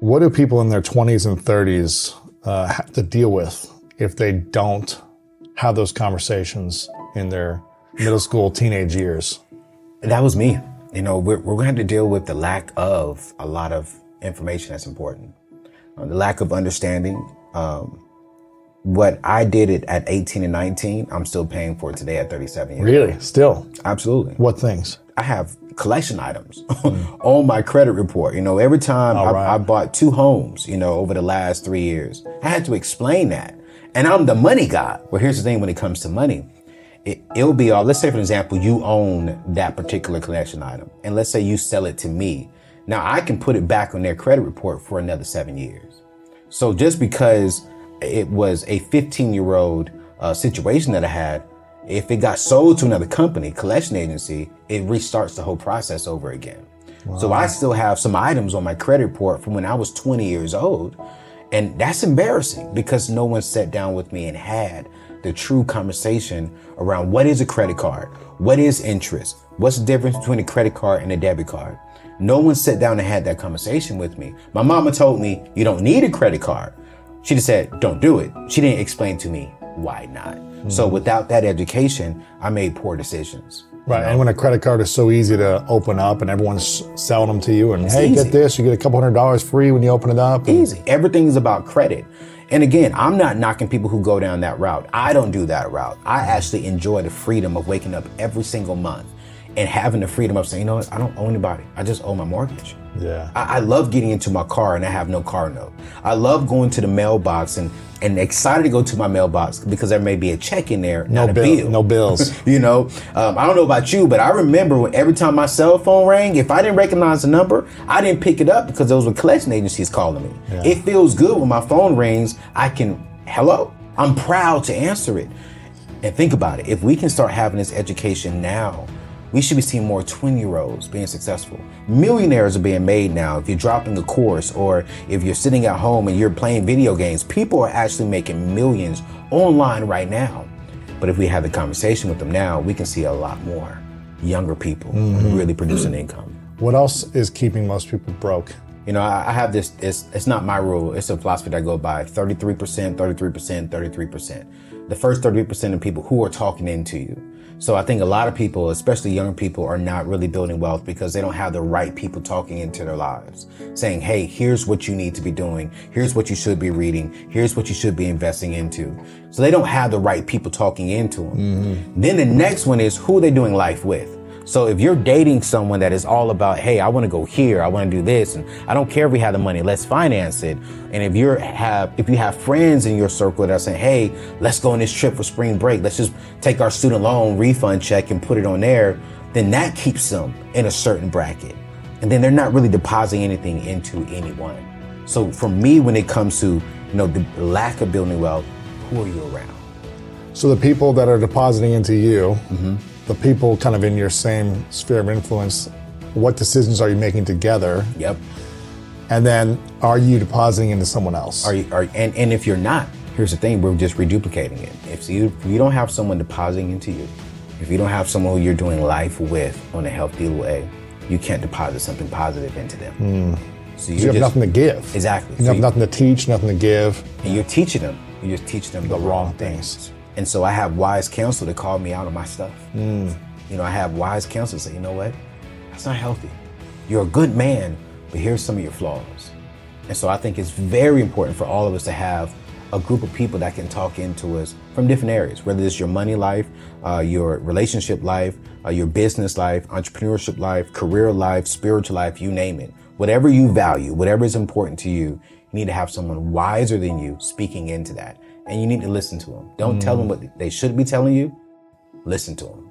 What do people in their 20s and 30s uh, have to deal with if they don't have those conversations in their middle school, teenage years? That was me. You know, we're, we're going to have to deal with the lack of a lot of information that's important, uh, the lack of understanding. Um, what I did it at 18 and 19, I'm still paying for it today at 37 years. Really? Still? Absolutely. What things? I have collection items on my credit report. You know, every time I, right. I bought two homes, you know, over the last three years, I had to explain that. And I'm the money guy. Well, here's the thing when it comes to money. It, it'll be all, let's say for example, you own that particular collection item. And let's say you sell it to me. Now I can put it back on their credit report for another seven years. So just because it was a 15 year old uh, situation that I had, if it got sold to another company, collection agency, it restarts the whole process over again. Wow. So I still have some items on my credit report from when I was 20 years old. And that's embarrassing because no one sat down with me and had the true conversation around what is a credit card? What is interest? What's the difference between a credit card and a debit card? No one sat down and had that conversation with me. My mama told me you don't need a credit card. She just said, don't do it. She didn't explain to me why not. Mm-hmm. So without that education, I made poor decisions. Right. know? And when a credit card is so easy to open up and everyone's selling them to you and it's hey, easy. get this, you get a couple hundred dollars free when you open it up. And- easy. Everything is about credit. And again, I'm not knocking people who go down that route. I don't do that route. I actually enjoy the freedom of waking up every single month and having the freedom of saying, you know what, I don't owe anybody. I just owe my mortgage. Yeah. I, I, love getting into my car and I have no car note. I love going to the mailbox and and excited to go to my mailbox because there may be a check in there, no bill, bill. no bills. you know, um, I don't know about you, but I remember when every time my cell phone rang, if I didn't recognize the number, I didn't pick it up because those were collection agencies calling me. Yeah. It feels good when my phone rings. I can, hello, I'm proud to answer it. And think about it. If we can start having this education now, we should be seeing more 20 year olds being successful. Millionaires are being made now. If you're dropping a course or if you're sitting at home and you're playing video games, people are actually making millions online right now. But if we have the conversation with them now, we can see a lot more younger people mm-hmm. really producing income. What else is keeping most people broke? You know, I, have this, it's, it's not my rule. It's a philosophy that I go by 33%, 33%, 33%. The first 33% of people who are talking into you. So I think a lot of people, especially young people, are not really building wealth because they don't have the right people talking into their lives, saying, Hey, here's what you need to be doing. Here's what you should be reading. Here's what you should be investing into. So they don't have the right people talking into them. Mm-hmm. Then the next one is who are they doing life with? So if you're dating someone that is all about, hey, I want to go here, I want to do this, and I don't care if we have the money, let's finance it. And if you have if you have friends in your circle that are saying, hey, let's go on this trip for spring break, let's just take our student loan refund check and put it on there, then that keeps them in a certain bracket. And then they're not really depositing anything into anyone. So for me, when it comes to you know the lack of building wealth, who are you around? So the people that are depositing into you. Mm-hmm the people kind of in your same sphere of influence, what decisions are you making together? Yep. And then are you depositing into someone else? Are you, are, and, and if you're not, here's the thing: we're just reduplicating it. If you if you don't have someone depositing into you, if you don't have someone who you're doing life with on a healthy way, you can't deposit something positive into them. Mm. So you have just, nothing to give. Exactly. You so have you, nothing to teach, nothing to give. And you're teaching them. You just teach them the, the wrong, wrong things. things. And so I have wise counsel to call me out on my stuff. Mm. You know, I have wise counsel to say, you know what? That's not healthy. You're a good man, but here's some of your flaws. And so I think it's very important for all of us to have a group of people that can talk into us from different areas, whether it's your money life, uh, your relationship life, uh, your business life, entrepreneurship life, career life, spiritual life, you name it. Whatever you value, whatever is important to you, you need to have someone wiser than you speaking into that. And you need to listen to them. Don't mm. tell them what they should be telling you. Listen to them.